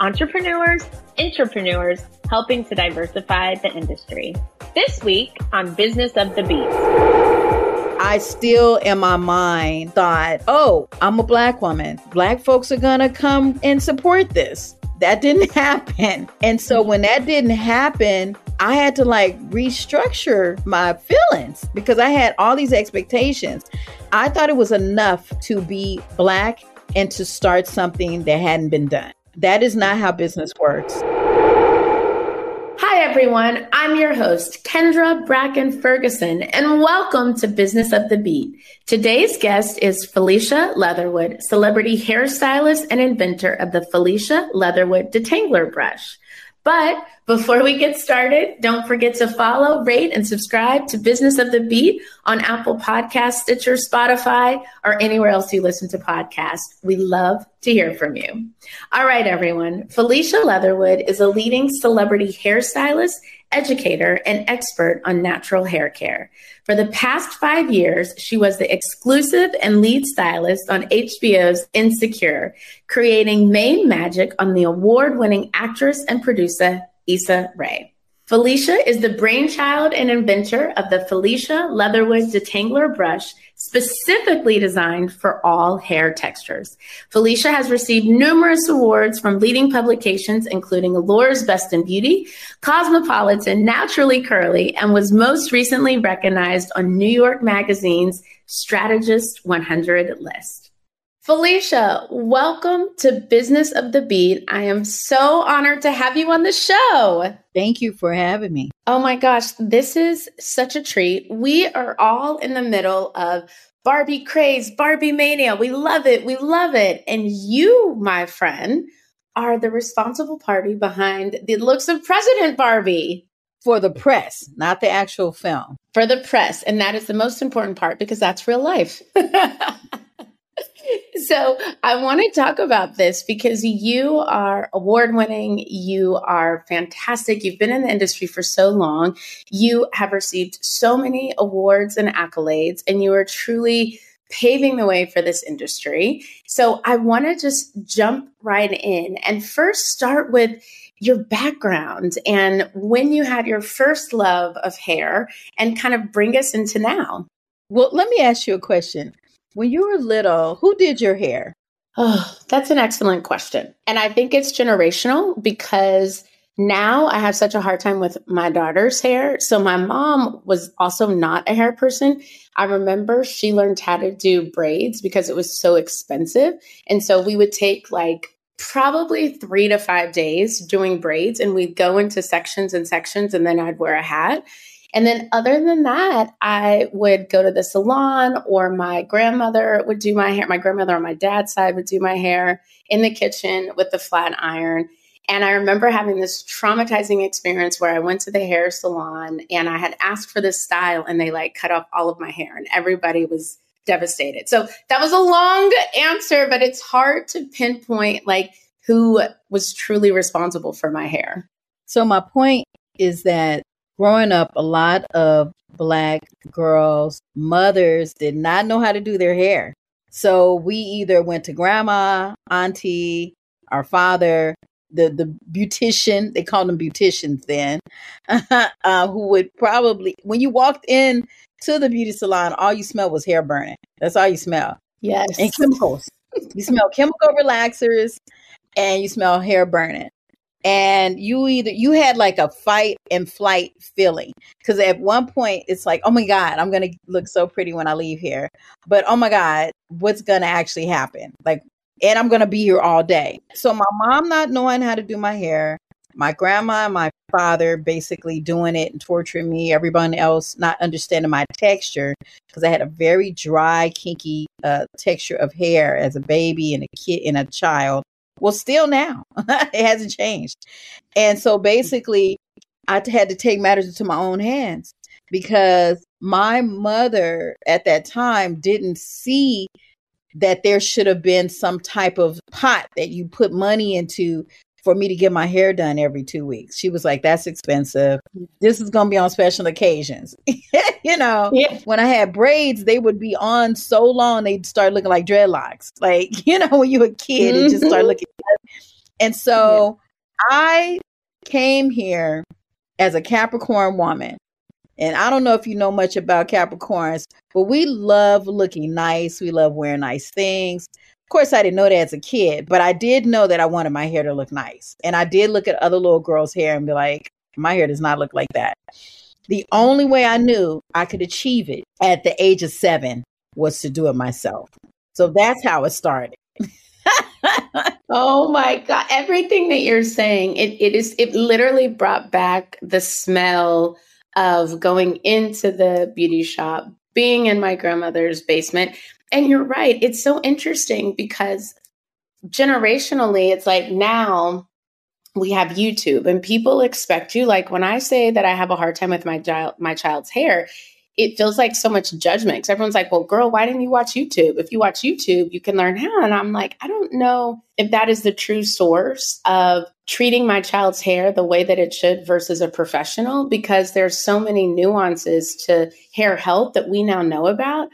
entrepreneurs, entrepreneurs, helping to diversify the industry. This week on Business of the Beat. I still in my mind thought, oh, I'm a black woman. Black folks are gonna come and support this. That didn't happen. And so when that didn't happen, I had to like restructure my feelings because I had all these expectations. I thought it was enough to be black and to start something that hadn't been done. That is not how business works. Hi, everyone. I'm your host, Kendra Bracken Ferguson, and welcome to Business of the Beat. Today's guest is Felicia Leatherwood, celebrity hairstylist and inventor of the Felicia Leatherwood Detangler Brush. But before we get started, don't forget to follow, rate, and subscribe to Business of the Beat on Apple Podcasts, Stitcher, Spotify, or anywhere else you listen to podcasts. We love to hear from you. All right, everyone. Felicia Leatherwood is a leading celebrity hairstylist educator, and expert on natural hair care. For the past five years, she was the exclusive and lead stylist on HBO's Insecure, creating mane magic on the award winning actress and producer Issa Rae. Felicia is the brainchild and inventor of the Felicia Leatherwood Detangler brush, specifically designed for all hair textures. Felicia has received numerous awards from leading publications, including Allure's Best in Beauty, Cosmopolitan, Naturally Curly, and was most recently recognized on New York Magazine's Strategist 100 list. Felicia, welcome to Business of the Beat. I am so honored to have you on the show. Thank you for having me. Oh my gosh, this is such a treat. We are all in the middle of Barbie craze, Barbie mania. We love it. We love it. And you, my friend, are the responsible party behind the looks of President Barbie. For the press, not the actual film. For the press. And that is the most important part because that's real life. so I want to talk about this because you are award winning. You are fantastic. You've been in the industry for so long. You have received so many awards and accolades, and you are truly paving the way for this industry. So I want to just jump right in and first start with your background and when you had your first love of hair and kind of bring us into now. Well, let me ask you a question. When you were little, who did your hair? Oh, that's an excellent question. And I think it's generational because now I have such a hard time with my daughter's hair. So my mom was also not a hair person. I remember she learned how to do braids because it was so expensive. And so we would take like probably three to five days doing braids and we'd go into sections and sections and then I'd wear a hat. And then, other than that, I would go to the salon, or my grandmother would do my hair. My grandmother on my dad's side would do my hair in the kitchen with the flat iron. And I remember having this traumatizing experience where I went to the hair salon and I had asked for this style, and they like cut off all of my hair, and everybody was devastated. So that was a long answer, but it's hard to pinpoint like who was truly responsible for my hair. So my point is that growing up, a lot of black girls, mothers did not know how to do their hair. So we either went to grandma, auntie, our father, the the beautician, they called them beauticians then, uh, who would probably when you walked in to the beauty salon, all you smelled was hair burning. That's all you smell. Yes. And chemicals. you smell chemical relaxers and you smell hair burning. And you either you had like a fight and flight feeling. Because at one point it's like oh my god i'm gonna look so pretty when i leave here. But oh my god what's gonna actually happen? Like and i'm gonna be here all day. So my mom not knowing how to do my hair my grandma and my father basically doing it and torturing me everyone else not understanding my texture because i had a very dry kinky uh, texture of hair as a baby and a kid and a child well, still now, it hasn't changed. And so basically, I had to take matters into my own hands because my mother at that time didn't see that there should have been some type of pot that you put money into for me to get my hair done every two weeks. She was like, that's expensive. This is going to be on special occasions. you know, yeah. when I had braids, they would be on so long, they'd start looking like dreadlocks. Like, you know, when you were a kid, mm-hmm. it just started looking. And so yeah. I came here as a Capricorn woman. And I don't know if you know much about Capricorns, but we love looking nice. We love wearing nice things course, I didn't know that as a kid, but I did know that I wanted my hair to look nice. And I did look at other little girls' hair and be like, my hair does not look like that. The only way I knew I could achieve it at the age of seven was to do it myself. So that's how it started. oh my god everything that you're saying it, it is it literally brought back the smell of going into the beauty shop being in my grandmother's basement and you're right. It's so interesting because generationally, it's like now we have YouTube and people expect you. Like when I say that I have a hard time with my child, my child's hair, it feels like so much judgment because everyone's like, well, girl, why didn't you watch YouTube? If you watch YouTube, you can learn how. And I'm like, I don't know if that is the true source of treating my child's hair the way that it should versus a professional because there's so many nuances to hair health that we now know about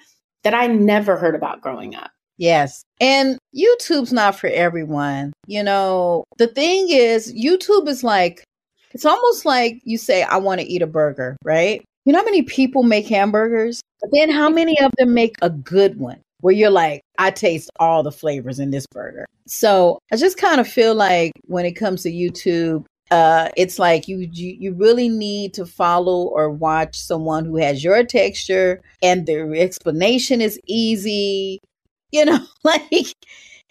that I never heard about growing up. Yes. And YouTube's not for everyone. You know, the thing is, YouTube is like, it's almost like you say, I want to eat a burger, right? You know how many people make hamburgers? But then how many of them make a good one where you're like, I taste all the flavors in this burger? So I just kind of feel like when it comes to YouTube, uh, it's like you, you you really need to follow or watch someone who has your texture and their explanation is easy. You know, like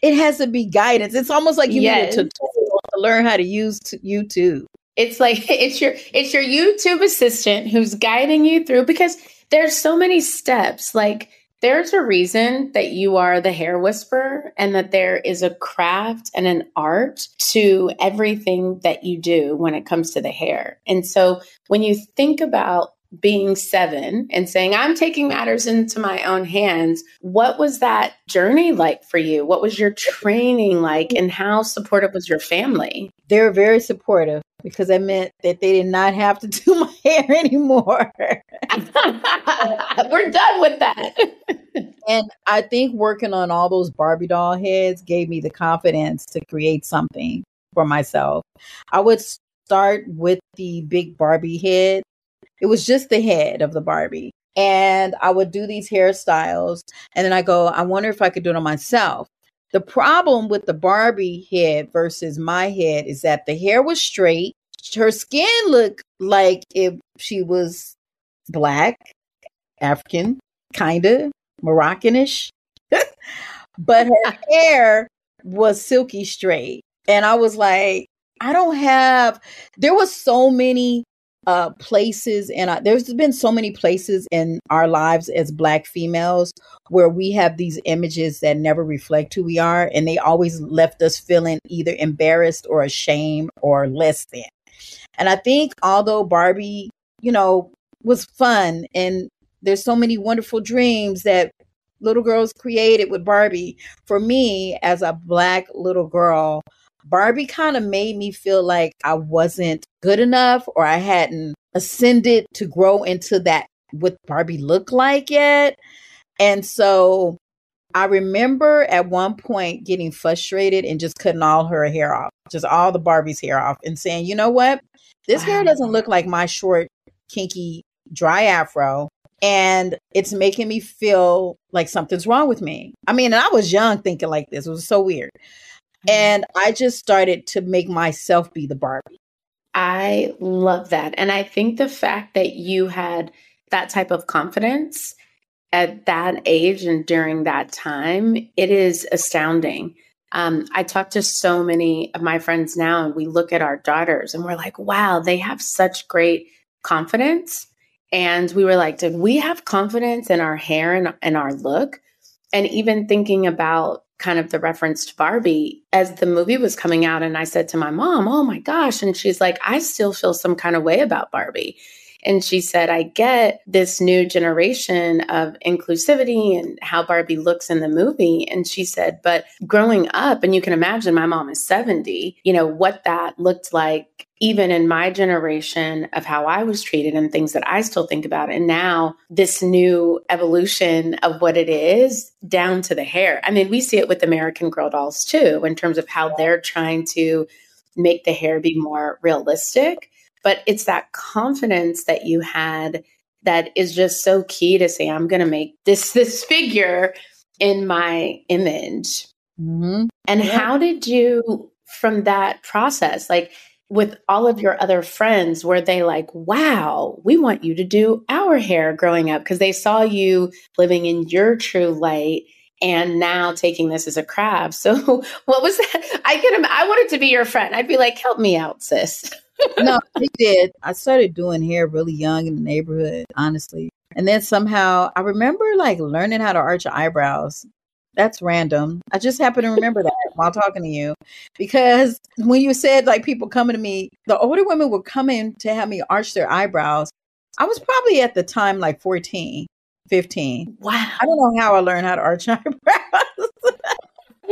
it has to be guidance. It's almost like you yes. need a tutorial to learn how to use YouTube. It's like it's your it's your YouTube assistant who's guiding you through because there's so many steps. Like there's a reason that you are the hair whisperer and that there is a craft and an art to everything that you do when it comes to the hair. And so when you think about being seven and saying, I'm taking matters into my own hands. What was that journey like for you? What was your training like, and how supportive was your family? They were very supportive because it meant that they did not have to do my hair anymore. We're done with that. and I think working on all those Barbie doll heads gave me the confidence to create something for myself. I would start with the big Barbie head. It was just the head of the Barbie. And I would do these hairstyles. And then I go, I wonder if I could do it on myself. The problem with the Barbie head versus my head is that the hair was straight. Her skin looked like if she was black, African, kind of Moroccanish, but her hair was silky straight. And I was like, I don't have, there was so many uh, places and there's been so many places in our lives as black females where we have these images that never reflect who we are and they always left us feeling either embarrassed or ashamed or less than. And i think although barbie you know was fun and there's so many wonderful dreams that little girls created with barbie for me as a black little girl Barbie kind of made me feel like I wasn't good enough or I hadn't ascended to grow into that what Barbie looked like yet. And so I remember at one point getting frustrated and just cutting all her hair off, just all the Barbie's hair off, and saying, you know what? This wow. hair doesn't look like my short, kinky, dry afro. And it's making me feel like something's wrong with me. I mean, and I was young thinking like this. It was so weird. And I just started to make myself be the Barbie. I love that. And I think the fact that you had that type of confidence at that age and during that time, it is astounding. Um, I talk to so many of my friends now, and we look at our daughters and we're like, wow, they have such great confidence. And we were like, did we have confidence in our hair and, and our look? And even thinking about kind of the reference to Barbie as the movie was coming out, and I said to my mom, oh my gosh. And she's like, I still feel some kind of way about Barbie. And she said, I get this new generation of inclusivity and how Barbie looks in the movie. And she said, but growing up, and you can imagine my mom is 70, you know, what that looked like even in my generation of how I was treated and things that I still think about. And now this new evolution of what it is down to the hair. I mean, we see it with American Girl dolls too, in terms of how they're trying to make the hair be more realistic but it's that confidence that you had that is just so key to say i'm going to make this this figure in my image. Mm-hmm. and yeah. how did you from that process like with all of your other friends were they like wow we want you to do our hair growing up because they saw you living in your true light and now taking this as a craft so what was that? I get him i wanted to be your friend. I'd be like help me out sis no, he did. I started doing hair really young in the neighborhood, honestly. And then somehow I remember like learning how to arch your eyebrows. That's random. I just happen to remember that while talking to you because when you said like people coming to me, the older women were coming to have me arch their eyebrows. I was probably at the time like 14, 15. Wow. I don't know how I learned how to arch eyebrows.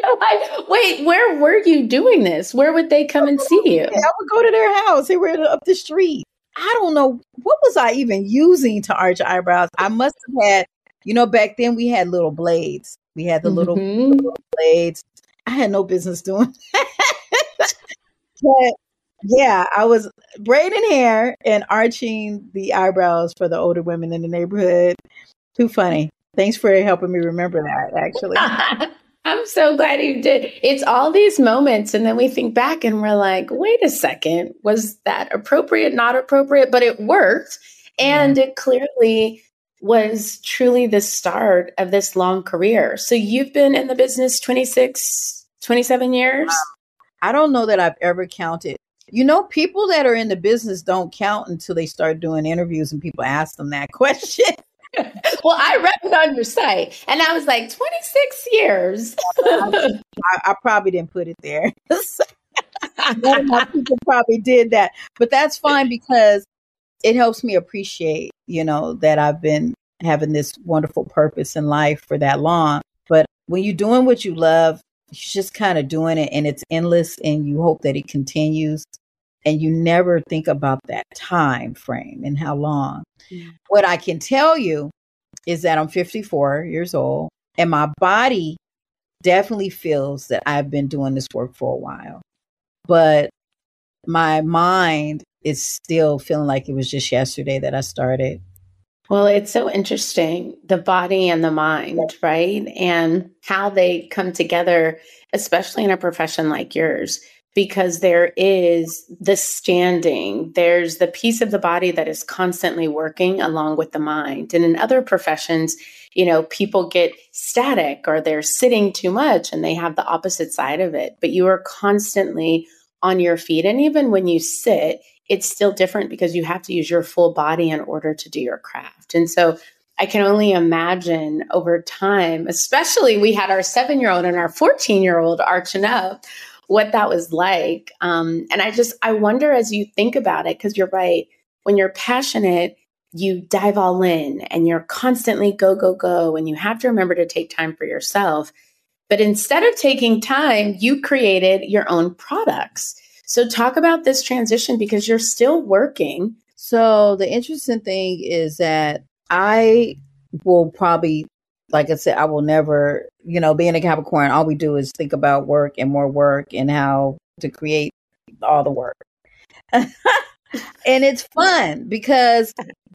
like, wait, where were you doing this? Where would they come and see you? I would go to their house. They were up the street. I don't know what was I even using to arch eyebrows. I must have had, you know, back then we had little blades. We had the little, mm-hmm. little blades. I had no business doing that. but yeah, I was braiding hair and arching the eyebrows for the older women in the neighborhood. Too funny. Thanks for helping me remember that, actually. I'm so glad you did. It's all these moments. And then we think back and we're like, wait a second, was that appropriate, not appropriate? But it worked. And yeah. it clearly was truly the start of this long career. So you've been in the business 26, 27 years? I don't know that I've ever counted. You know, people that are in the business don't count until they start doing interviews and people ask them that question well, I read it on your site and I was like, 26 years. I, I, probably didn't put it there. One of my people probably did that, but that's fine because it helps me appreciate, you know, that I've been having this wonderful purpose in life for that long. But when you're doing what you love, you're just kind of doing it and it's endless and you hope that it continues and you never think about that time frame and how long. Mm. What I can tell you is that I'm 54 years old and my body definitely feels that I've been doing this work for a while. But my mind is still feeling like it was just yesterday that I started. Well, it's so interesting the body and the mind, right? And how they come together, especially in a profession like yours because there is the standing, there's the piece of the body that is constantly working along with the mind. And in other professions, you know, people get static or they're sitting too much and they have the opposite side of it. But you are constantly on your feet. And even when you sit, it's still different because you have to use your full body in order to do your craft. And so I can only imagine over time, especially we had our seven year old and our 14 year old arching up what that was like. Um, and I just, I wonder as you think about it, because you're right, when you're passionate, you dive all in and you're constantly go, go, go. And you have to remember to take time for yourself. But instead of taking time, you created your own products. So talk about this transition because you're still working. So the interesting thing is that I will probably like I said, I will never, you know, being a Capricorn, all we do is think about work and more work and how to create all the work. and it's fun because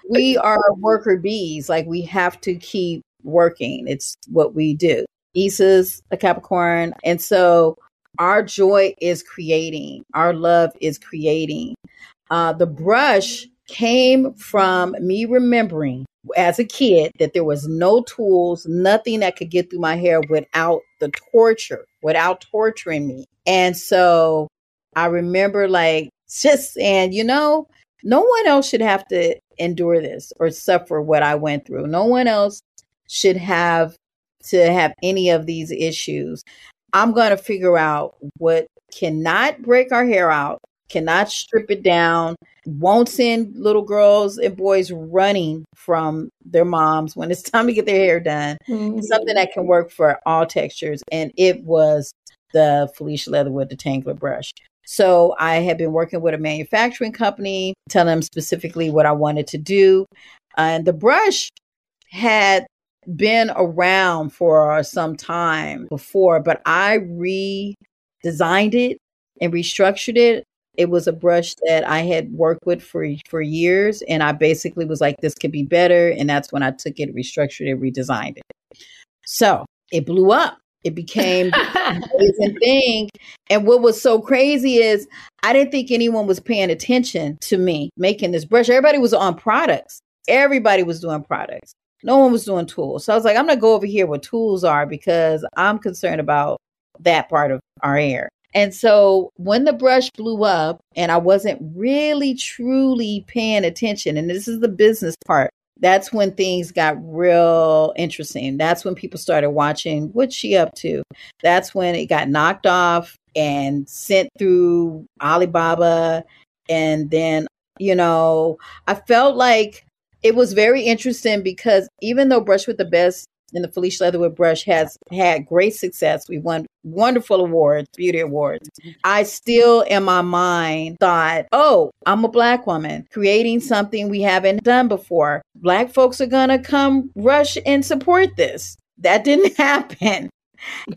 we are worker bees. Like we have to keep working. It's what we do. Issa's a Capricorn. And so our joy is creating, our love is creating. Uh, the brush came from me remembering as a kid that there was no tools, nothing that could get through my hair without the torture, without torturing me. And so I remember like just saying, you know, no one else should have to endure this or suffer what I went through. No one else should have to have any of these issues. I'm going to figure out what cannot break our hair out, cannot strip it down, won't send little girls and boys running from their moms when it's time to get their hair done. Mm-hmm. Something that can work for all textures. And it was the Felicia Leatherwood detangler brush. So I had been working with a manufacturing company, telling them specifically what I wanted to do. And the brush had been around for some time before, but I redesigned it and restructured it. It was a brush that I had worked with for for years, and I basically was like, "This could be better," and that's when I took it, restructured it, redesigned it. So it blew up. It became an amazing thing. And what was so crazy is I didn't think anyone was paying attention to me making this brush. Everybody was on products. Everybody was doing products. No one was doing tools. So I was like, I'm going to go over here where tools are because I'm concerned about that part of our hair. And so when the brush blew up and I wasn't really truly paying attention, and this is the business part, that's when things got real interesting. That's when people started watching what's she up to. That's when it got knocked off and sent through Alibaba. And then, you know, I felt like it was very interesting because even though Brush with the Best and the Felicia Leatherwood brush has had great success. We won wonderful awards, beauty awards. Mm-hmm. I still, in my mind, thought, oh, I'm a black woman creating something we haven't done before. Black folks are going to come rush and support this. That didn't happen.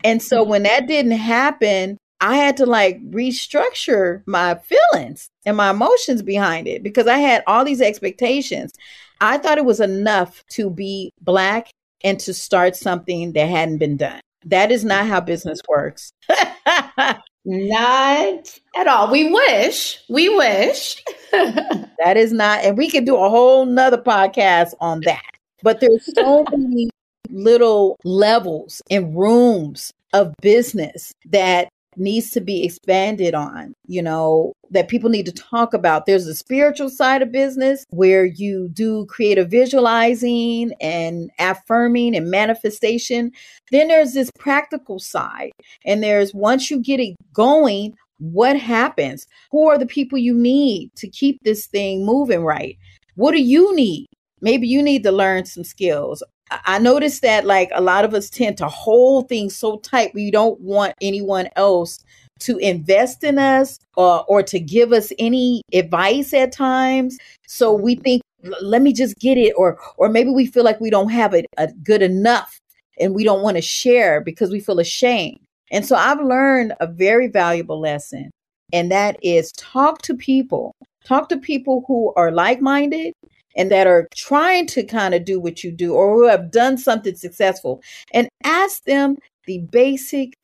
And so mm-hmm. when that didn't happen, I had to like restructure my feelings and my emotions behind it because I had all these expectations. I thought it was enough to be black and to start something that hadn't been done. That is not how business works. not at all. We wish. We wish. that is not, and we could do a whole nother podcast on that. But there's so many little levels and rooms of business that needs to be expanded on, you know, that people need to talk about. There's a spiritual side of business where you do creative visualizing and affirming and manifestation. Then there's this practical side. And there's once you get it going, what happens? Who are the people you need to keep this thing moving right? What do you need? Maybe you need to learn some skills. I noticed that like a lot of us tend to hold things so tight we don't want anyone else to invest in us or or to give us any advice at times. So we mm-hmm. think let me just get it or or maybe we feel like we don't have it a good enough and we don't want to share because we feel ashamed. And so I've learned a very valuable lesson and that is talk to people. Talk to people who are like-minded and that are trying to kind of do what you do or who have done something successful and ask them the basic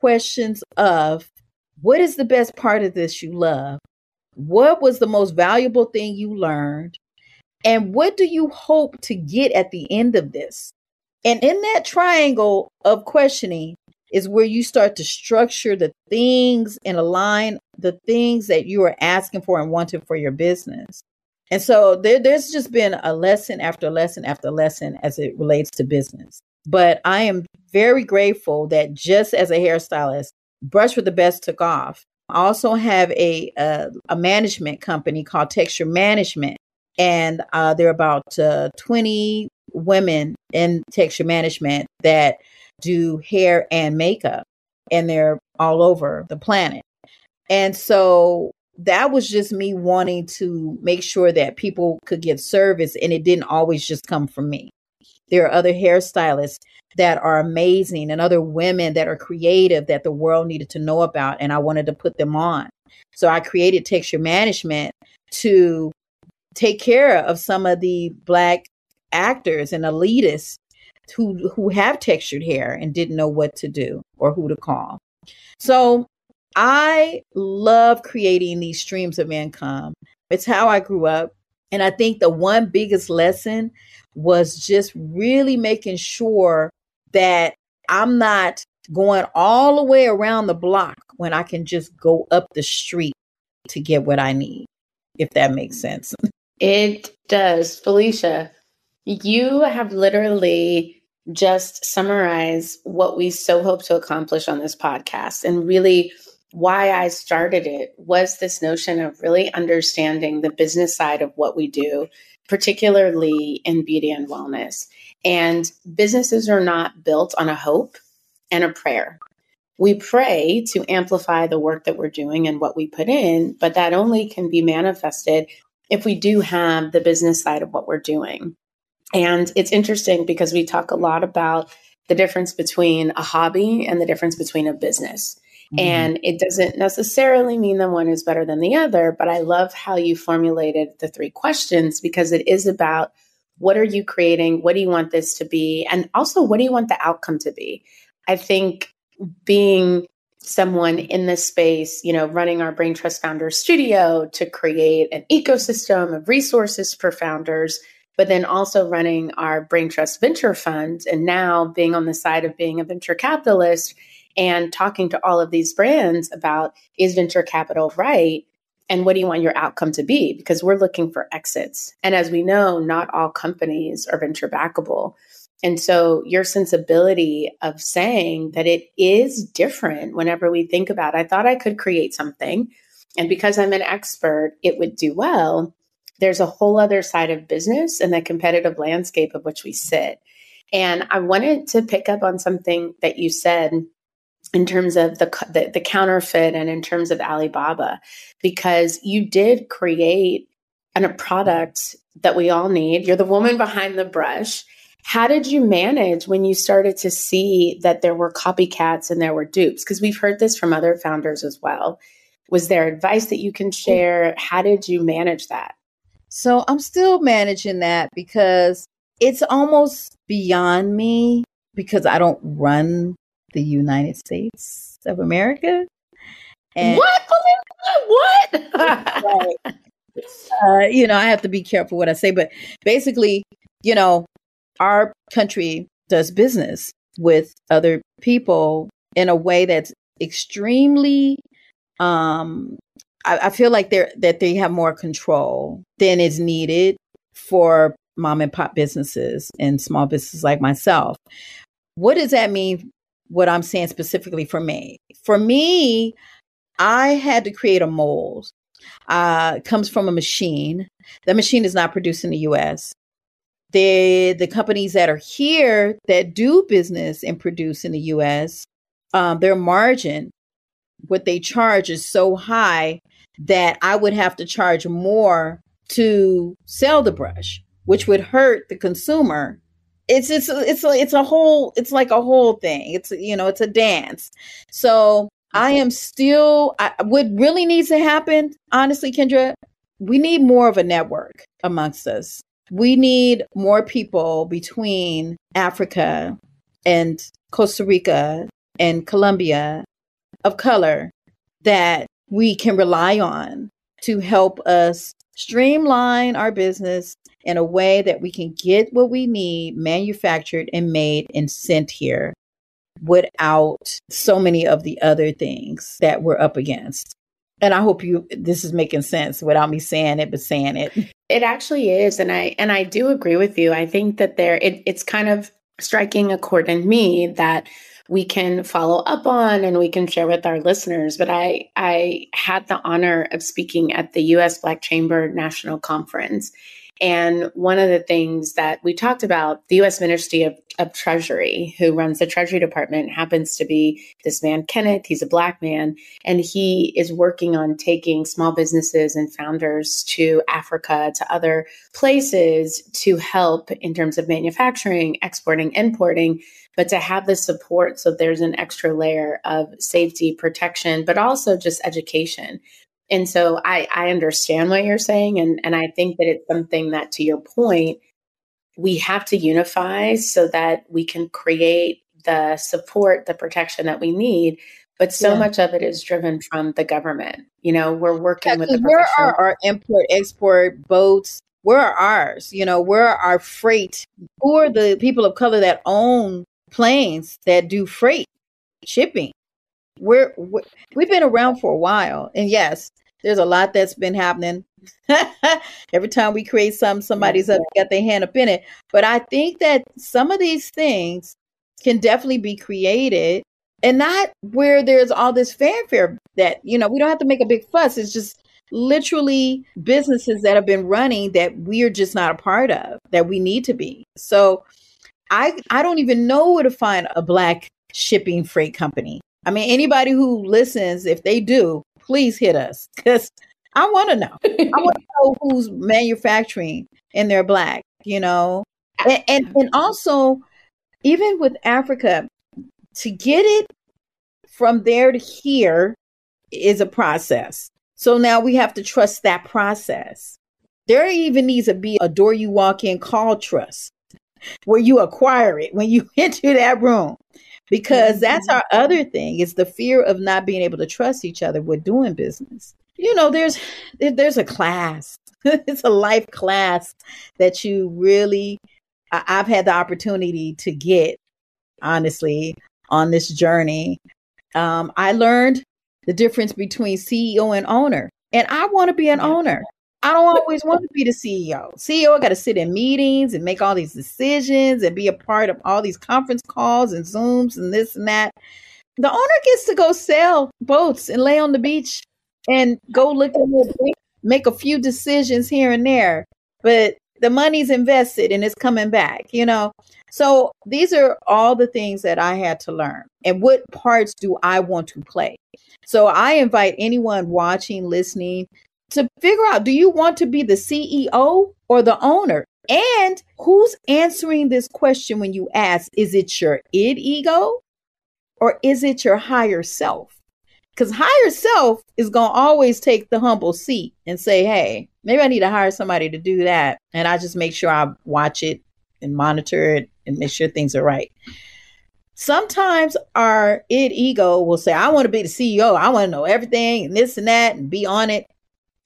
questions of what is the best part of this you love? What was the most valuable thing you learned? And what do you hope to get at the end of this? And in that triangle of questioning is where you start to structure the things and align the things that you are asking for and wanting for your business. And so there, there's just been a lesson after lesson after lesson as it relates to business. But I am very grateful that just as a hairstylist, Brush with the Best took off. I also have a a, a management company called Texture Management, and uh, there are about uh, 20 women in texture management that do hair and makeup, and they're all over the planet. And so that was just me wanting to make sure that people could get service and it didn't always just come from me. There are other hairstylists that are amazing and other women that are creative that the world needed to know about and I wanted to put them on. So I created texture management to take care of some of the black actors and elitists who who have textured hair and didn't know what to do or who to call. So I love creating these streams of income. It's how I grew up. And I think the one biggest lesson was just really making sure that I'm not going all the way around the block when I can just go up the street to get what I need, if that makes sense. It does. Felicia, you have literally just summarized what we so hope to accomplish on this podcast and really why I started it was this notion of really understanding the business side of what we do, particularly in beauty and wellness. And businesses are not built on a hope and a prayer. We pray to amplify the work that we're doing and what we put in, but that only can be manifested if we do have the business side of what we're doing. And it's interesting because we talk a lot about the difference between a hobby and the difference between a business. Mm-hmm. And it doesn't necessarily mean that one is better than the other, but I love how you formulated the three questions because it is about what are you creating? What do you want this to be? And also, what do you want the outcome to be? I think being someone in this space, you know, running our Brain Trust Founders Studio to create an ecosystem of resources for founders, but then also running our Brain Trust Venture Fund, and now being on the side of being a venture capitalist and talking to all of these brands about is venture capital right? And what do you want your outcome to be? Because we're looking for exits. And as we know, not all companies are venture backable. And so your sensibility of saying that it is different whenever we think about, I thought I could create something. And because I'm an expert, it would do well. There's a whole other side of business and the competitive landscape of which we sit. And I wanted to pick up on something that you said in terms of the, the, the counterfeit and in terms of Alibaba, because you did create an, a product that we all need. You're the woman behind the brush. How did you manage when you started to see that there were copycats and there were dupes? Because we've heard this from other founders as well. Was there advice that you can share? How did you manage that? So I'm still managing that because it's almost beyond me because I don't run the United States of America. And what? What? right. uh, you know, I have to be careful what I say, but basically, you know, our country does business with other people in a way that's extremely um I, I feel like they're that they have more control than is needed for mom and pop businesses and small businesses like myself. What does that mean what I'm saying specifically for me. For me, I had to create a mold. Uh, comes from a machine. The machine is not produced in the US. The the companies that are here that do business and produce in the US, um, their margin, what they charge is so high that I would have to charge more to sell the brush, which would hurt the consumer it's it's it's a, it's a whole it's like a whole thing. It's you know it's a dance. So i am still I, what really needs to happen honestly kendra we need more of a network amongst us. We need more people between africa and costa rica and colombia of color that we can rely on to help us streamline our business in a way that we can get what we need manufactured and made and sent here without so many of the other things that we're up against. And I hope you this is making sense without me saying it but saying it. It actually is and I and I do agree with you. I think that there it, it's kind of striking a chord in me that we can follow up on and we can share with our listeners. But I I had the honor of speaking at the US Black Chamber National Conference and one of the things that we talked about, the US Ministry of, of, Treasury, who runs the Treasury Department, happens to be this man, Kenneth. He's a black man, and he is working on taking small businesses and founders to Africa, to other places to help in terms of manufacturing, exporting, importing, but to have the support so there's an extra layer of safety, protection, but also just education and so I, I understand what you're saying. And, and I think that it's something that, to your point, we have to unify so that we can create the support, the protection that we need. but so yeah. much of it is driven from the government. You know, we're working yeah, with the where are our import export boats? Where are ours? You know, where are our freight? Who are the people of color that own planes that do freight shipping? We're, we've been around for a while, and yes, there's a lot that's been happening. Every time we create some, somebody's up, got their hand up in it. But I think that some of these things can definitely be created and not where there's all this fanfare that you know we don't have to make a big fuss it's just literally businesses that have been running that we're just not a part of that we need to be so i i don't even know where to find a black shipping freight company i mean anybody who listens if they do please hit us because i want to know i want to know who's manufacturing and they're black you know and, and and also even with africa to get it from there to here is a process. So now we have to trust that process. There even needs to be a door you walk in called trust where you acquire it when you enter that room. Because that's our other thing is the fear of not being able to trust each other with doing business. You know, there's there's a class. it's a life class that you really I've had the opportunity to get honestly on this journey. Um, I learned the difference between CEO and owner. And I want to be an owner. I don't always want to be the CEO. CEO I got to sit in meetings and make all these decisions and be a part of all these conference calls and Zooms and this and that. The owner gets to go sail boats and lay on the beach and go look at it, make a few decisions here and there. But the money's invested and it's coming back, you know. So these are all the things that I had to learn. And what parts do I want to play? So I invite anyone watching, listening to figure out do you want to be the CEO or the owner? And who's answering this question when you ask, is it your id ego or is it your higher self? Because higher self is going to always take the humble seat and say, hey, maybe I need to hire somebody to do that. And I just make sure I watch it and monitor it and make sure things are right. Sometimes our id ego will say, I want to be the CEO. I want to know everything and this and that and be on it.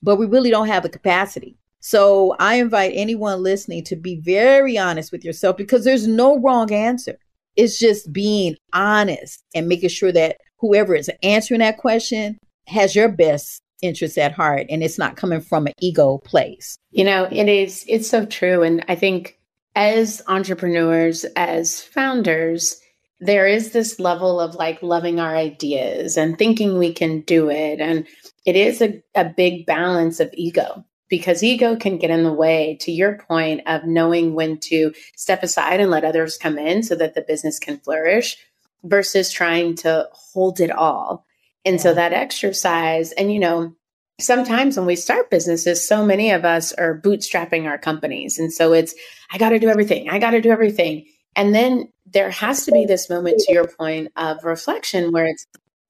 But we really don't have the capacity. So I invite anyone listening to be very honest with yourself because there's no wrong answer. It's just being honest and making sure that whoever is answering that question has your best interests at heart and it's not coming from an ego place. You know, it is, it's so true. And I think as entrepreneurs, as founders, there is this level of like loving our ideas and thinking we can do it. And it is a, a big balance of ego because ego can get in the way, to your point, of knowing when to step aside and let others come in so that the business can flourish versus trying to hold it all. And so that exercise, and you know, sometimes when we start businesses, so many of us are bootstrapping our companies. And so it's, I got to do everything. I got to do everything. And then there has to be this moment, to your point, of reflection where it's,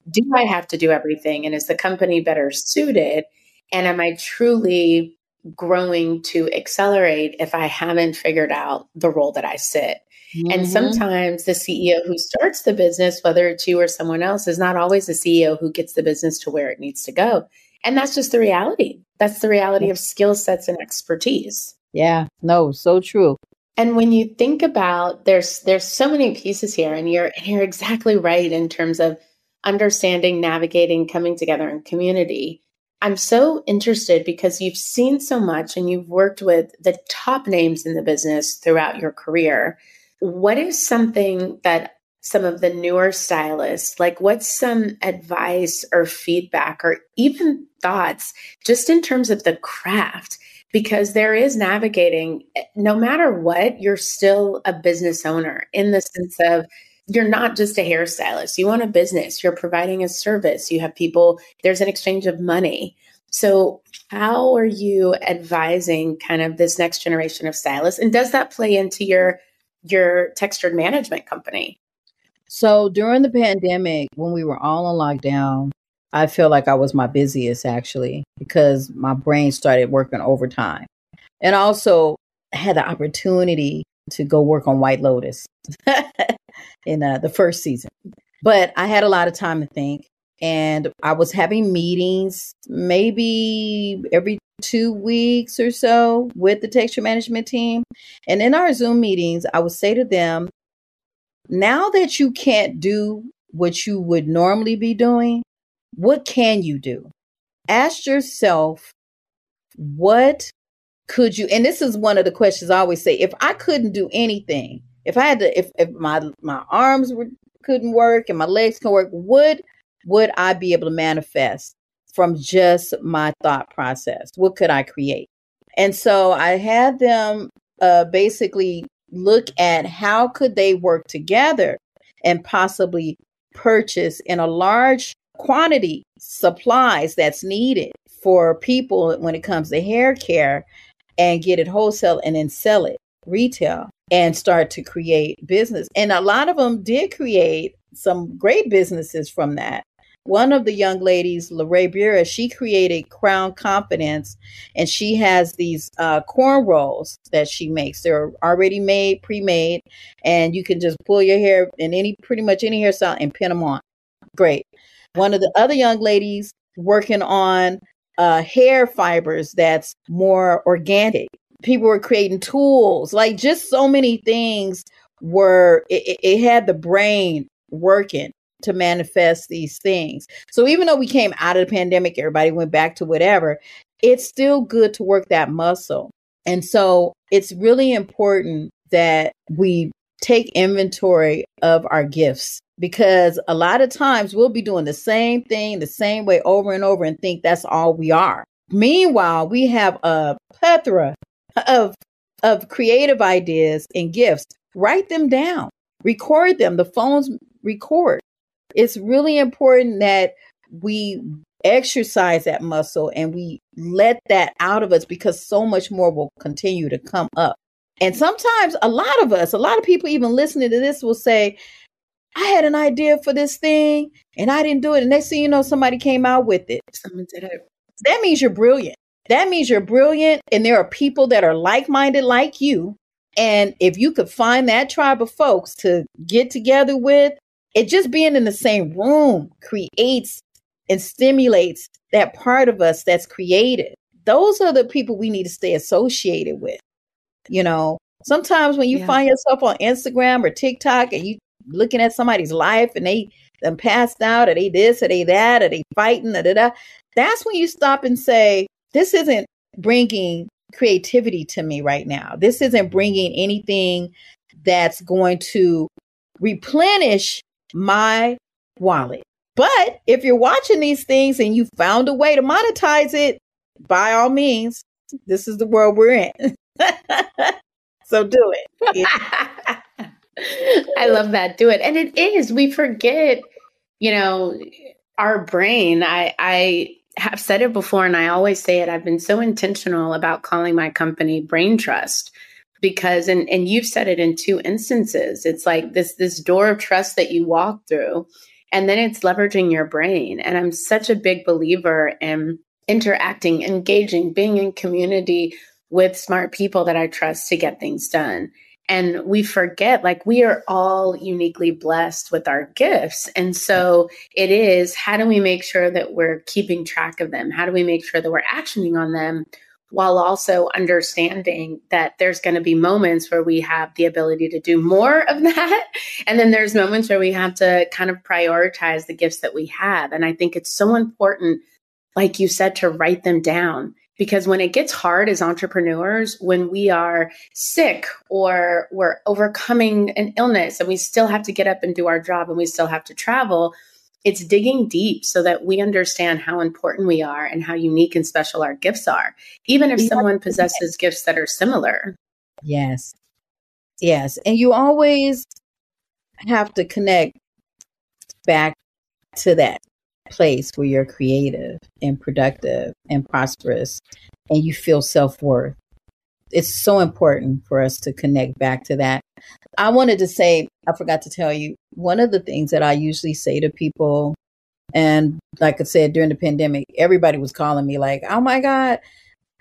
do I have to do everything? And is the company better suited? And am I truly growing to accelerate if I haven't figured out the role that I sit? Mm-hmm. And sometimes the CEO who starts the business, whether it's you or someone else, is not always the CEO who gets the business to where it needs to go. And that's just the reality. That's the reality of skill sets and expertise. Yeah, no, so true. And when you think about there's there's so many pieces here and you're and you're exactly right in terms of understanding, navigating, coming together in community. I'm so interested because you've seen so much and you've worked with the top names in the business throughout your career. What is something that some of the newer stylists, like what's some advice or feedback or even thoughts just in terms of the craft? Because there is navigating, no matter what, you're still a business owner in the sense of you're not just a hairstylist. You own a business, you're providing a service, you have people, there's an exchange of money. So, how are you advising kind of this next generation of stylists? And does that play into your your textured management company? So during the pandemic, when we were all on lockdown, I feel like I was my busiest actually because my brain started working overtime. And also had the opportunity to go work on White Lotus in uh, the first season. But I had a lot of time to think. and I was having meetings maybe every two weeks or so with the texture management team. And in our Zoom meetings, I would say to them, now that you can't do what you would normally be doing, what can you do? Ask yourself, what could you, and this is one of the questions I always say, if I couldn't do anything, if I had to, if, if my, my arms were, couldn't work and my legs can work, would, would I be able to manifest from just my thought process? What could I create? And so I had them uh, basically look at how could they work together and possibly purchase in a large quantity supplies that's needed for people when it comes to hair care and get it wholesale and then sell it retail and start to create business. And a lot of them did create some great businesses from that. One of the young ladies, Lorraine Burress, she created Crown Confidence, and she has these uh, cornrows that she makes. They're already made, pre-made, and you can just pull your hair in any, pretty much any hairstyle, and pin them on. Great. One of the other young ladies working on uh, hair fibers that's more organic. People were creating tools, like just so many things were. It, it had the brain working to manifest these things. So even though we came out of the pandemic, everybody went back to whatever, it's still good to work that muscle. And so it's really important that we take inventory of our gifts because a lot of times we'll be doing the same thing the same way over and over and think that's all we are. Meanwhile, we have a plethora of of creative ideas and gifts. Write them down. Record them. The phones record it's really important that we exercise that muscle and we let that out of us because so much more will continue to come up. And sometimes a lot of us, a lot of people even listening to this will say, I had an idea for this thing and I didn't do it. And next thing you know, somebody came out with it. Someone did it. Oh. That means you're brilliant. That means you're brilliant. And there are people that are like minded like you. And if you could find that tribe of folks to get together with it just being in the same room creates and stimulates that part of us that's creative. Those are the people we need to stay associated with. You know, sometimes when you yeah. find yourself on Instagram or TikTok and you looking at somebody's life and they them passed out or they this or they that or they fighting da, da, da, that's when you stop and say, this isn't bringing creativity to me right now. This isn't bringing anything that's going to replenish my wallet. But if you're watching these things and you found a way to monetize it, by all means, this is the world we're in. so do it. I love that. Do it. And it is. We forget, you know, our brain. I I have said it before and I always say it. I've been so intentional about calling my company Brain Trust because and and you've said it in two instances it's like this this door of trust that you walk through and then it's leveraging your brain and i'm such a big believer in interacting engaging being in community with smart people that i trust to get things done and we forget like we are all uniquely blessed with our gifts and so it is how do we make sure that we're keeping track of them how do we make sure that we're actioning on them while also understanding that there's going to be moments where we have the ability to do more of that. And then there's moments where we have to kind of prioritize the gifts that we have. And I think it's so important, like you said, to write them down. Because when it gets hard as entrepreneurs, when we are sick or we're overcoming an illness and we still have to get up and do our job and we still have to travel, it's digging deep so that we understand how important we are and how unique and special our gifts are, even if someone possesses gifts that are similar. Yes. Yes. And you always have to connect back to that place where you're creative and productive and prosperous and you feel self worth. It's so important for us to connect back to that. I wanted to say, I forgot to tell you, one of the things that I usually say to people, and like I said, during the pandemic, everybody was calling me like, oh my God.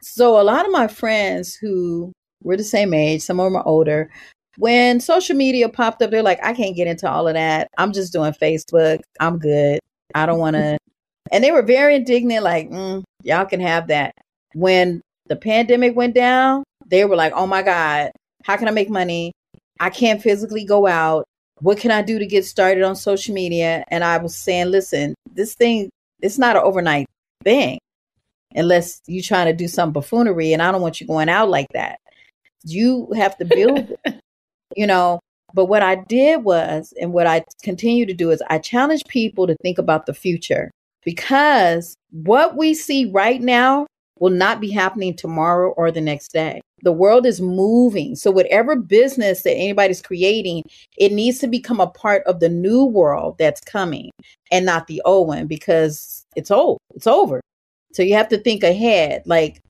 So a lot of my friends who were the same age, some of them are older, when social media popped up, they're like, I can't get into all of that. I'm just doing Facebook. I'm good. I don't want to. And they were very indignant, like, mm, y'all can have that. When the pandemic went down, they were like, oh my God, how can I make money? I can't physically go out. What can I do to get started on social media? And I was saying, listen, this thing, it's not an overnight thing unless you're trying to do some buffoonery. And I don't want you going out like that. You have to build, you know. But what I did was, and what I continue to do is, I challenge people to think about the future because what we see right now will not be happening tomorrow or the next day. The world is moving. So, whatever business that anybody's creating, it needs to become a part of the new world that's coming and not the old one because it's old, it's over. So, you have to think ahead like,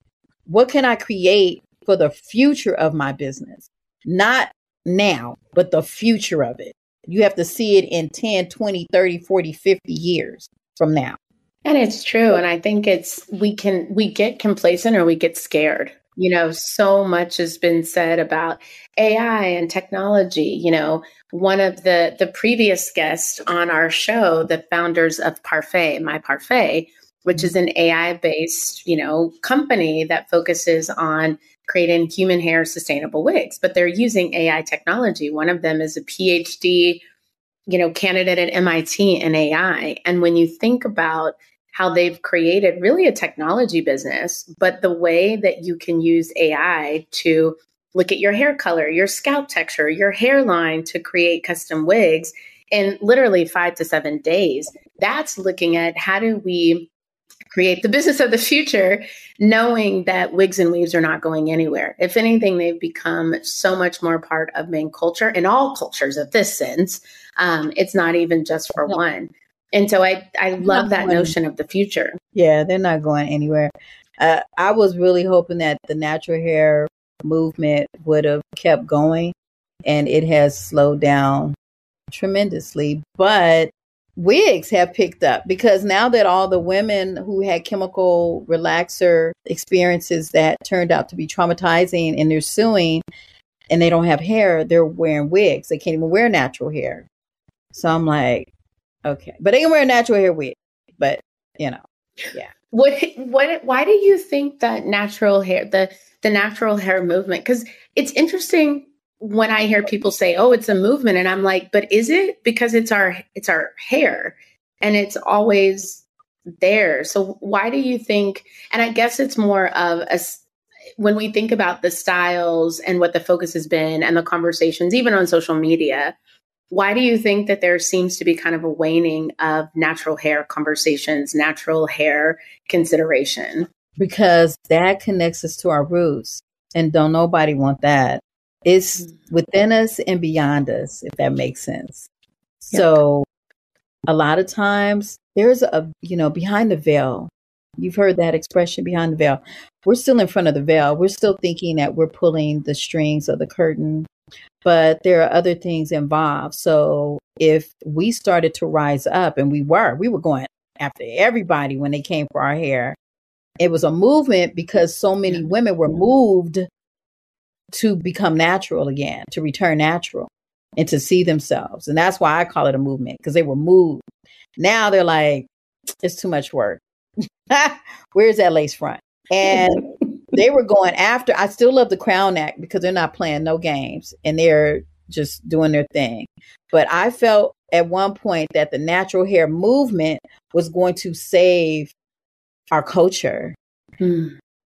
what can I create for the future of my business? Not now, but the future of it. You have to see it in 10, 20, 30, 40, 50 years from now. And it's true. And I think it's, we can, we get complacent or we get scared. You know, so much has been said about AI and technology. You know, one of the, the previous guests on our show, the founders of Parfait, My Parfait, which mm-hmm. is an AI based, you know, company that focuses on creating human hair sustainable wigs, but they're using AI technology. One of them is a PhD, you know, candidate at MIT in AI. And when you think about how they've created really a technology business, but the way that you can use AI to look at your hair color, your scalp texture, your hairline to create custom wigs in literally five to seven days. That's looking at how do we create the business of the future, knowing that wigs and weaves are not going anywhere. If anything, they've become so much more part of main culture in all cultures of this sense. Um, it's not even just for one. And so I, I love that notion of the future. Yeah, they're not going anywhere. Uh, I was really hoping that the natural hair movement would have kept going, and it has slowed down tremendously. But wigs have picked up because now that all the women who had chemical relaxer experiences that turned out to be traumatizing and they're suing and they don't have hair, they're wearing wigs. They can't even wear natural hair. So I'm like, okay, but they can wear natural hair wig, but you know, yeah. What, what, why do you think that natural hair, the, the natural hair movement? Cause it's interesting when I hear people say, "Oh, it's a movement," and I'm like, "But is it? Because it's our it's our hair, and it's always there. So why do you think? And I guess it's more of a when we think about the styles and what the focus has been and the conversations, even on social media. Why do you think that there seems to be kind of a waning of natural hair conversations, natural hair consideration? Because that connects us to our roots, and don't nobody want that. It's mm-hmm. within us and beyond us, if that makes sense. Yep. So a lot of times there's a, you know, behind the veil. You've heard that expression behind the veil. We're still in front of the veil. We're still thinking that we're pulling the strings of the curtain, but there are other things involved. So if we started to rise up and we were, we were going after everybody when they came for our hair. It was a movement because so many women were moved to become natural again, to return natural and to see themselves. And that's why I call it a movement because they were moved. Now they're like, it's too much work. Where's that lace front? And they were going after, I still love the crown act because they're not playing no games and they're just doing their thing. But I felt at one point that the natural hair movement was going to save our culture. Hmm.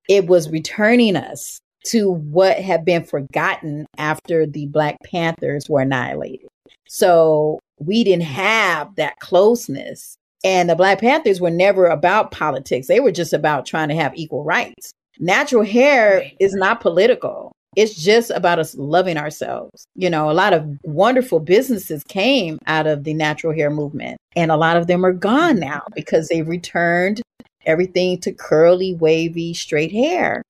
It was returning us to what had been forgotten after the Black Panthers were annihilated. So we didn't mm. have that closeness. And the Black Panthers were never about politics, they were just about trying to have equal rights. Natural hair is not political. It's just about us loving ourselves. You know, a lot of wonderful businesses came out of the natural hair movement, and a lot of them are gone mm. now because they returned everything to curly, wavy, straight hair.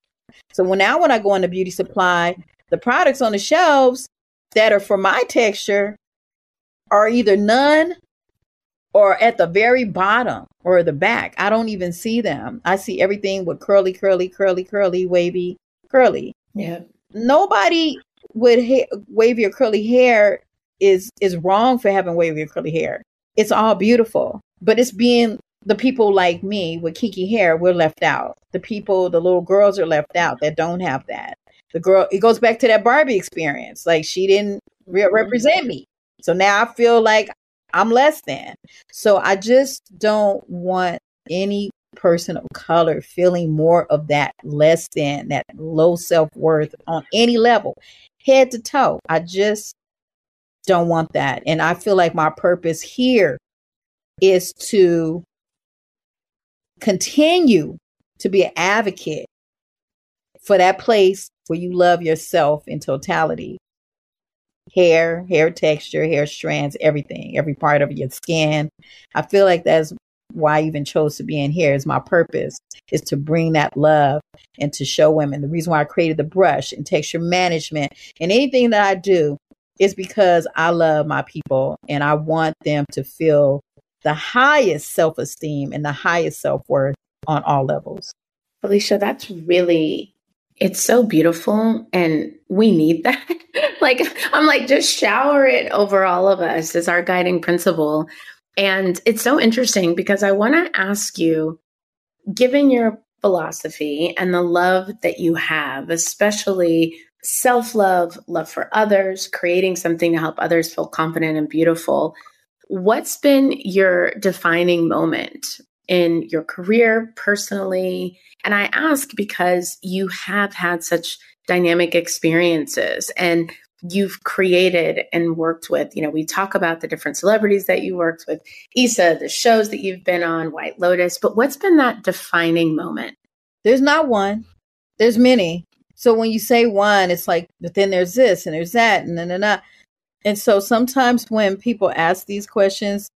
So when now when I go into beauty supply, the products on the shelves that are for my texture are either none or at the very bottom or the back. I don't even see them. I see everything with curly, curly, curly, curly, wavy, curly. Yeah. Nobody with ha- wavy or curly hair is is wrong for having wavy or curly hair. It's all beautiful. but it's being the people like me with kinky hair, we're left out. The people, the little girls are left out that don't have that. The girl, it goes back to that Barbie experience. Like she didn't re- Mm-hmm. represent me. So now I feel like I'm less than. So I just don't want any person of color feeling more of that less than, that low self worth on any level, head to toe. I just don't want that. And I feel like my purpose here is to continue to be an advocate for that place where you love yourself in totality hair, hair texture, hair strands, everything, every part of your skin. I feel like that's why I even chose to be in here is my purpose is to bring that love and to show women. The reason why I created the brush and texture management and anything that I do is because I love my people and I want them to feel the highest self esteem and the highest self worth on all levels. Felicia, that's really, it's so beautiful. And we need that. like, I'm like, just shower it over all of us as our guiding principle. And it's so interesting because I want to ask you, given your philosophy and the love that you have, especially self love, love for others, creating something to help others feel confident and beautiful, what's been your defining moment in your career personally? And I ask because you have had such dynamic experiences and you've created and worked with. You know, we talk about the different celebrities that you worked with, Issa, the shows that you've been on, White Lotus, but what's been that defining moment? There's not one, there's many. So when you say one, it's like, but then there's this and there's that and then and that. And so sometimes when people ask these questions,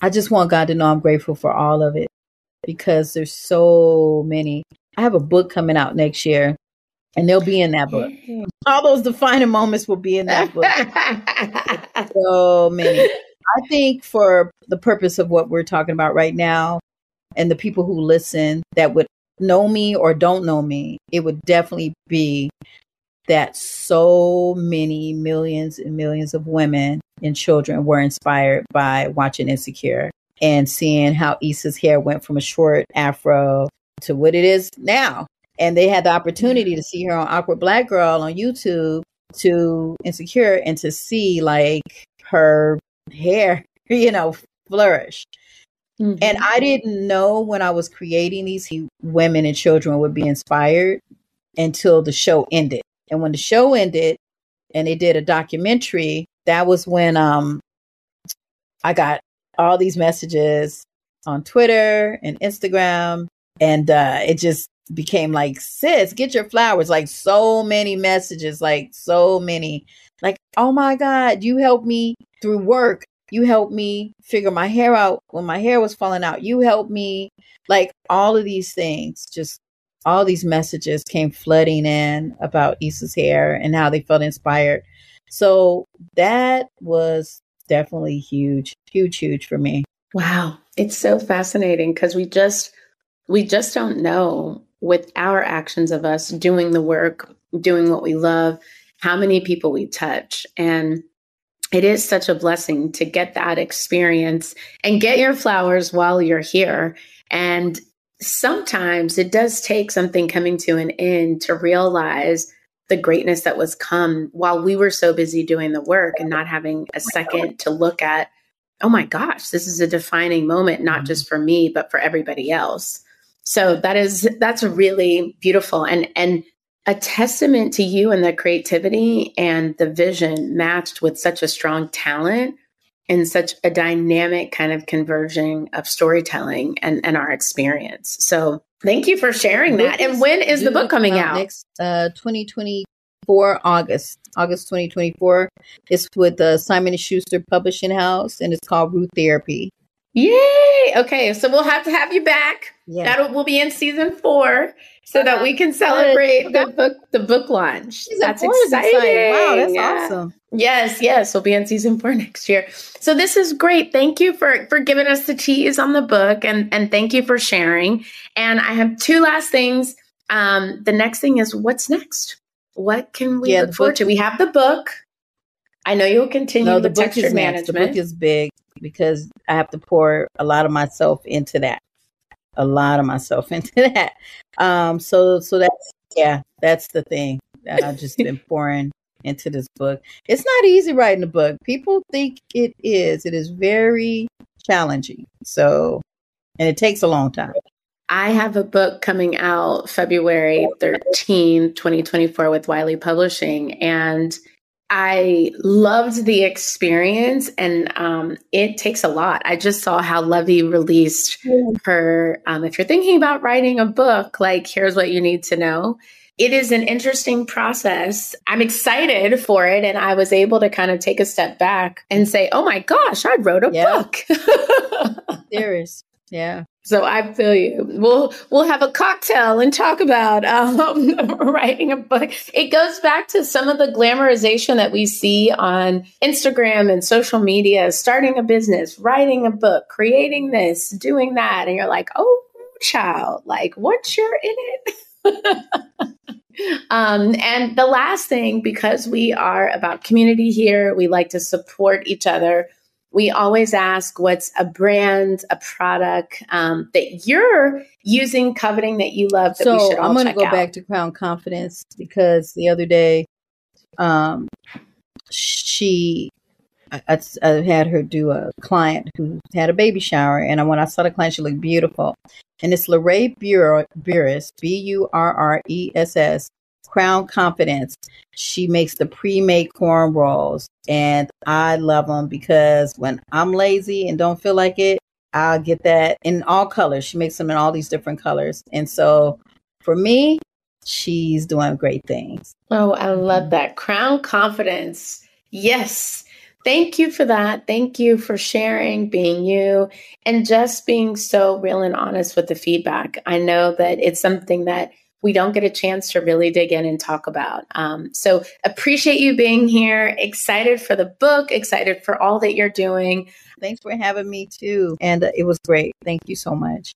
I just want God to know I'm grateful for all of it because there's so many. I have a book coming out next year and they'll be in that book. All those defining moments will be in that book. so many. I think for the purpose of what we're talking about right now and the people who listen that would know me or don't know me, it would definitely be that so many millions and millions of women and children were inspired by watching Insecure and seeing how Issa's hair went from a short afro to what it is now. And they had the opportunity to see her on Awkward Black Girl on YouTube to Insecure and to see like her hair, you know, flourish. Mhm. And I didn't know when I was creating these women and children would be inspired until the show ended. And when the show ended and they did a documentary, that was when um I got all these messages on Twitter and Instagram. And uh it just became like sis get your flowers. Like so many messages like so many. Like oh my god you helped me through work. You helped me figure my hair out when my hair was falling out. You helped me like all of these things just all these messages came flooding in about Issa's hair and how they felt inspired. So that was definitely huge huge huge for me. Wow, it's so fascinating because we just we just don't know with our actions of us doing the work, doing what we love, how many people we touch. And it is such a blessing to get that experience and get your flowers while you're here. And sometimes it does take something coming to an end to realize the greatness that was come while we were so busy doing the work and not having a second to look at oh my gosh, this is a defining moment, not just for me, but for everybody else. So that is that's really beautiful and and a testament to you and the creativity and the vision matched with such a strong talent and such a dynamic kind of converging of storytelling and, and our experience. So thank you for sharing that. And when is the book coming out? Next, uh, 2024 August, August 2024. It's with the Simon Schuster Publishing House, and it's called Root Therapy. Yay! Okay, so we'll have to have you back. Yeah. That will be in season four, so that we can celebrate the book the book launch. Season That's exciting. Wow, that's Yeah. awesome. Yes, yes, we'll be in season four next year. So this is great. Thank you for for giving us the tease on the book, and and thank you for sharing. And I have two last things. Um, the next thing is what's next. What can we Yeah, look forward book- to? We have the book. I know you'll continue No, the book texture is next. The book is big. because I have to pour a lot of myself into that. A lot of myself into that. Um, so so that's yeah, that's the thing that I've just been pouring into this book. It's not easy writing a book. People think it is. It is very challenging. So, and it takes a long time. I have a book coming out February 13, 2024 with Wiley Publishing. And I loved the experience and um, it takes a lot. I just saw how Levy released her. Um, if you're thinking about writing a book, like, here's what you need to know. It is an interesting process. I'm excited for it. And I was able to kind of take a step back and say, oh my gosh, I wrote a yeah. book. there is. Yeah. So I feel you. We'll we'll have a cocktail and talk about um, writing a book. It goes back to some of the glamorization that we see on Instagram and social media. Starting a business, writing a book, creating this, doing that, and you're like, oh, child, like what's your in it? um, and the last thing, because we are about community here, we like to support each other we always ask what's a brand, a product um, that you're using, coveting that you love. That so we should I'm going to go out. back to Crown Confidence because the other day, um, she, I, I, had her do a client who had a baby shower, and when I saw the client, she looked beautiful. And it's Lorraine Burress, B U R R E S S, Crown Confidence. She makes the pre-made cornrows, and I love them because when I'm lazy and don't feel like it, I'll get that in all colors. She makes them in all these different colors, and so for me, she's doing great things. Oh, I love that Crown Confidence. Yes. Thank you for that. Thank you for sharing, being you, and just being so real and honest with the feedback. I know that it's something that we don't get a chance to really dig in and talk about. Um, so appreciate you being here. Excited for the book, excited for all that you're doing. Thanks for having me too. And uh, it was great. Thank you so much.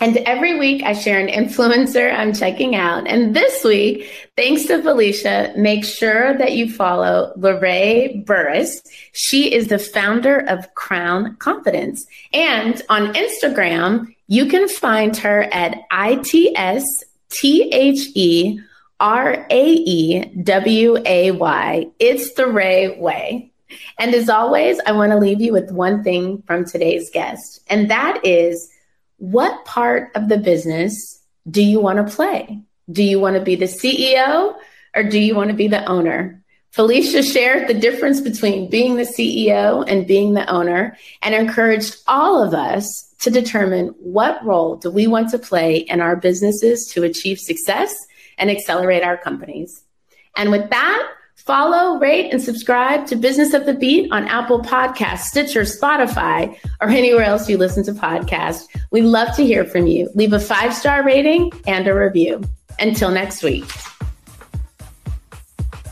And every week I share an influencer I'm checking out. And this week, thanks to Felicia, make sure that you follow Lorraine Burress. She is the founder of Crown Confidence. And on Instagram, you can find her at ITS T H E R A E W A Y. It's the Rae way. And as always, I want to leave you with one thing from today's guest, and that is what part of the business do you want to play? Do you want to be the CEO or do you want to be the owner? Felicia shared the difference between being the CEO and being the owner and encouraged all of us to determine what role do we want to play in our businesses to achieve success and accelerate our companies. And with that, follow, rate, and subscribe to Business of the Beat on Apple Podcasts, Stitcher, Spotify, or anywhere else you listen to podcasts. We love to hear from you. Leave a five star rating and a review. Until next week.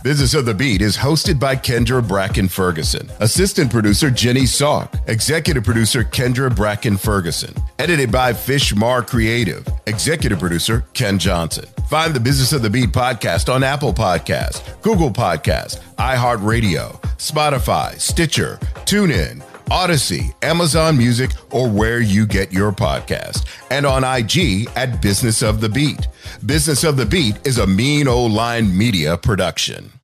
Business of the Beat is hosted by Kendra Bracken Ferguson, assistant producer Jenny Salk, executive producer Kendra Bracken Ferguson, edited by Fishmar Creative, executive producer Ken Johnson. Find the Business of the Beat podcast on Apple Podcast, Google Podcast, iHeartRadio, Spotify, Stitcher, TuneIn, Audacy, Amazon Music, or where you get your podcast, and on IG at Business of the Beat. Business of the Beat is a mean old line media production.